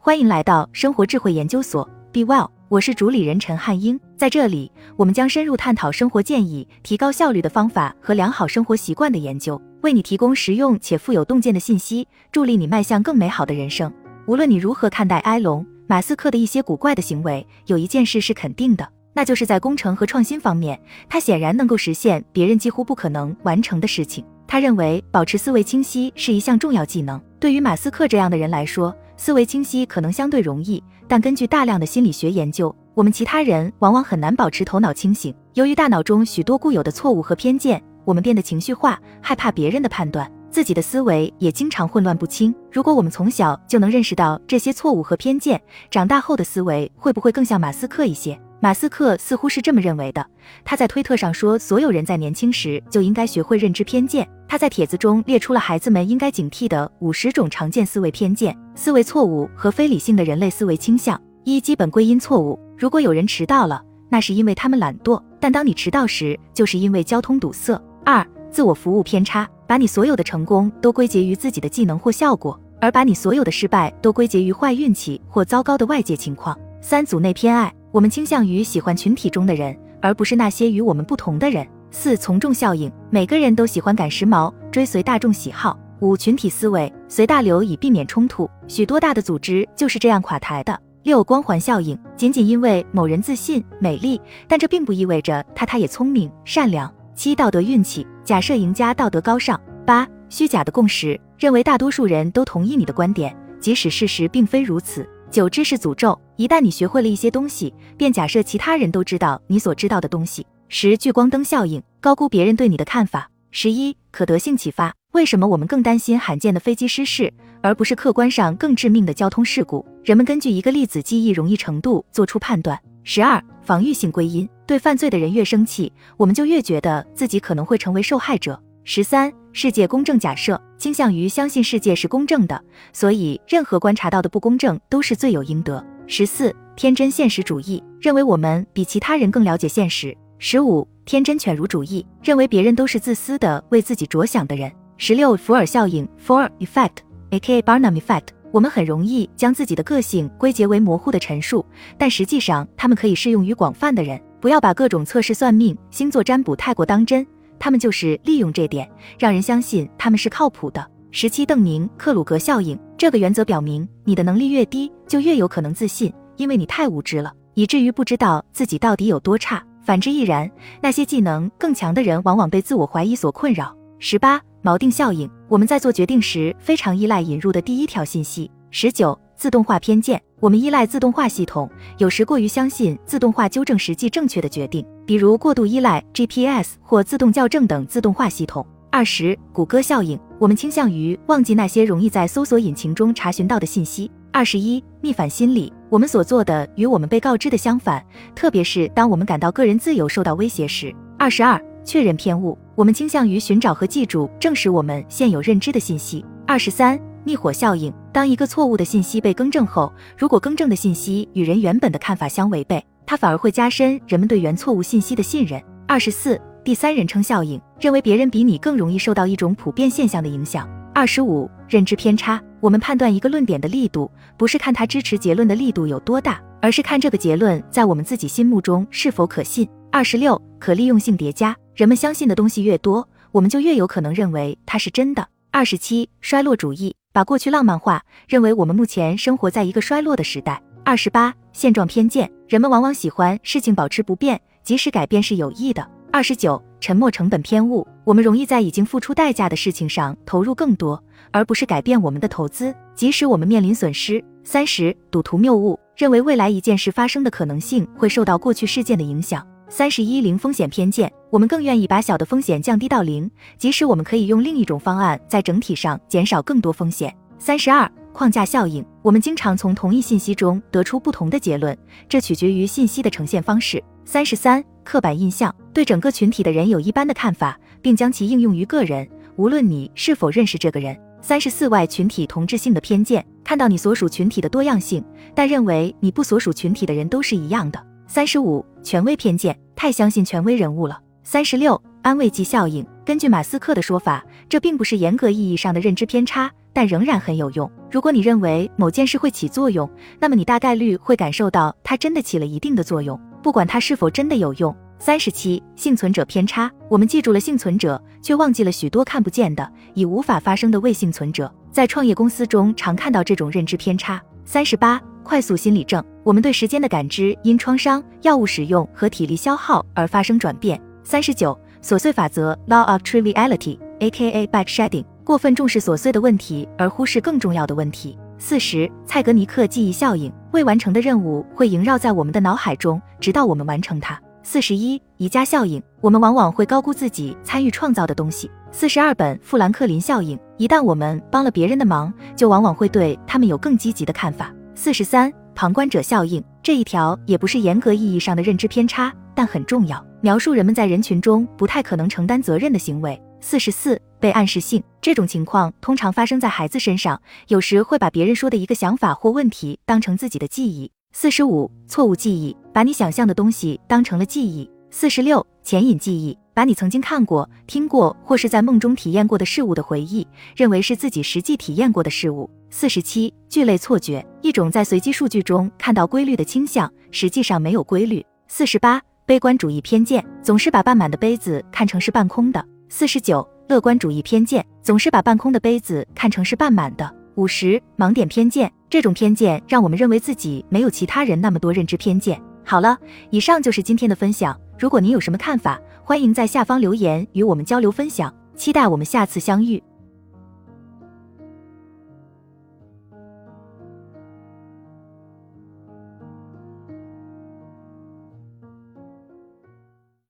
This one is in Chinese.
欢迎来到生活智慧研究所，Be Well，我是主理人陈汉英。在这里，我们将深入探讨生活建议、提高效率的方法和良好生活习惯的研究，为你提供实用且富有洞见的信息，助力你迈向更美好的人生。无论你如何看待埃隆·马斯克的一些古怪的行为，有一件事是肯定的，那就是在工程和创新方面，他显然能够实现别人几乎不可能完成的事情。他认为保持思维清晰是一项重要技能。对于马斯克这样的人来说，思维清晰可能相对容易，但根据大量的心理学研究，我们其他人往往很难保持头脑清醒。由于大脑中许多固有的错误和偏见，我们变得情绪化，害怕别人的判断，自己的思维也经常混乱不清。如果我们从小就能认识到这些错误和偏见，长大后的思维会不会更像马斯克一些？马斯克似乎是这么认为的。他在推特上说，所有人在年轻时就应该学会认知偏见。他在帖子中列出了孩子们应该警惕的五十种常见思维偏见、思维错误和非理性的人类思维倾向。一、基本归因错误。如果有人迟到了，那是因为他们懒惰；但当你迟到时，就是因为交通堵塞。二、自我服务偏差。把你所有的成功都归结于自己的技能或效果，而把你所有的失败都归结于坏运气或糟糕的外界情况。三、组内偏爱。我们倾向于喜欢群体中的人，而不是那些与我们不同的人。四、从众效应，每个人都喜欢赶时髦，追随大众喜好。五、群体思维，随大流以避免冲突，许多大的组织就是这样垮台的。六、光环效应，仅仅因为某人自信、美丽，但这并不意味着他他也聪明、善良。七、道德运气，假设赢家道德高尚。八、虚假的共识，认为大多数人都同意你的观点，即使事实并非如此。九知识诅咒，一旦你学会了一些东西，便假设其他人都知道你所知道的东西。十聚光灯效应，高估别人对你的看法。十一可得性启发，为什么我们更担心罕见的飞机失事，而不是客观上更致命的交通事故？人们根据一个粒子记忆容易程度做出判断。十二防御性归因，对犯罪的人越生气，我们就越觉得自己可能会成为受害者。十三世界公正假设。倾向于相信世界是公正的，所以任何观察到的不公正都是罪有应得。十四，天真现实主义认为我们比其他人更了解现实。十五，天真犬儒主义认为别人都是自私的、为自己着想的人。十六，福尔效应 （Four Effect，A.K.A. Barnum Effect），我们很容易将自己的个性归结为模糊的陈述，但实际上它们可以适用于广泛的人。不要把各种测试算命、星座占卜太过当真。他们就是利用这点，让人相信他们是靠谱的。十七，邓宁克鲁格效应这个原则表明，你的能力越低，就越有可能自信，因为你太无知了，以至于不知道自己到底有多差。反之亦然，那些技能更强的人往往被自我怀疑所困扰。十八，锚定效应，我们在做决定时非常依赖引入的第一条信息。十九，自动化偏见，我们依赖自动化系统，有时过于相信自动化纠正实际正确的决定。比如过度依赖 GPS 或自动校正等自动化系统。二十，谷歌效应，我们倾向于忘记那些容易在搜索引擎中查询到的信息。二十一，逆反心理，我们所做的与我们被告知的相反，特别是当我们感到个人自由受到威胁时。二十二，确认偏误，我们倾向于寻找和记住证实我们现有认知的信息。二十三，逆火效应，当一个错误的信息被更正后，如果更正的信息与人原本的看法相违背。它反而会加深人们对原错误信息的信任。二十四，第三人称效应，认为别人比你更容易受到一种普遍现象的影响。二十五，认知偏差，我们判断一个论点的力度，不是看它支持结论的力度有多大，而是看这个结论在我们自己心目中是否可信。二十六，可利用性叠加，人们相信的东西越多，我们就越有可能认为它是真的。二十七，衰落主义，把过去浪漫化，认为我们目前生活在一个衰落的时代。二十八，现状偏见，人们往往喜欢事情保持不变，即使改变是有益的。二十九，沉没成本偏误，我们容易在已经付出代价的事情上投入更多，而不是改变我们的投资，即使我们面临损失。三十，赌徒谬误，认为未来一件事发生的可能性会受到过去事件的影响。三十一，零风险偏见，我们更愿意把小的风险降低到零，即使我们可以用另一种方案在整体上减少更多风险。三十二。框架效应，我们经常从同一信息中得出不同的结论，这取决于信息的呈现方式。三十三，刻板印象，对整个群体的人有一般的看法，并将其应用于个人，无论你是否认识这个人。三十四，外群体同质性的偏见，看到你所属群体的多样性，但认为你不所属群体的人都是一样的。三十五，权威偏见，太相信权威人物了。三十六，安慰剂效应，根据马斯克的说法，这并不是严格意义上的认知偏差。但仍然很有用。如果你认为某件事会起作用，那么你大概率会感受到它真的起了一定的作用，不管它是否真的有用。三十七，幸存者偏差。我们记住了幸存者，却忘记了许多看不见的、已无法发生的未幸存者。在创业公司中，常看到这种认知偏差。三十八，快速心理症。我们对时间的感知因创伤、药物使用和体力消耗而发生转变。三十九，琐碎法则 （Law of Triviality，A.K.A. Backshedding）。过分重视琐碎的问题，而忽视更重要的问题。四十，蔡格尼克记忆效应。未完成的任务会萦绕在我们的脑海中，直到我们完成它。四十一宜家效应，我们往往会高估自己参与创造的东西。四十二本富兰克林效应，一旦我们帮了别人的忙，就往往会对他们有更积极的看法。四十三旁观者效应，这一条也不是严格意义上的认知偏差，但很重要，描述人们在人群中不太可能承担责任的行为。四十四被暗示性，这种情况通常发生在孩子身上，有时会把别人说的一个想法或问题当成自己的记忆。四十五，错误记忆，把你想象的东西当成了记忆。四十六，潜隐记忆，把你曾经看过、听过或是在梦中体验过的事物的回忆，认为是自己实际体验过的事物。四十七，聚类错觉，一种在随机数据中看到规律的倾向，实际上没有规律。四十八，悲观主义偏见，总是把半满的杯子看成是半空的。四十九，乐观主义偏见，总是把半空的杯子看成是半满的。五十，盲点偏见。这种偏见让我们认为自己没有其他人那么多认知偏见。好了，以上就是今天的分享。如果您有什么看法，欢迎在下方留言与我们交流分享。期待我们下次相遇。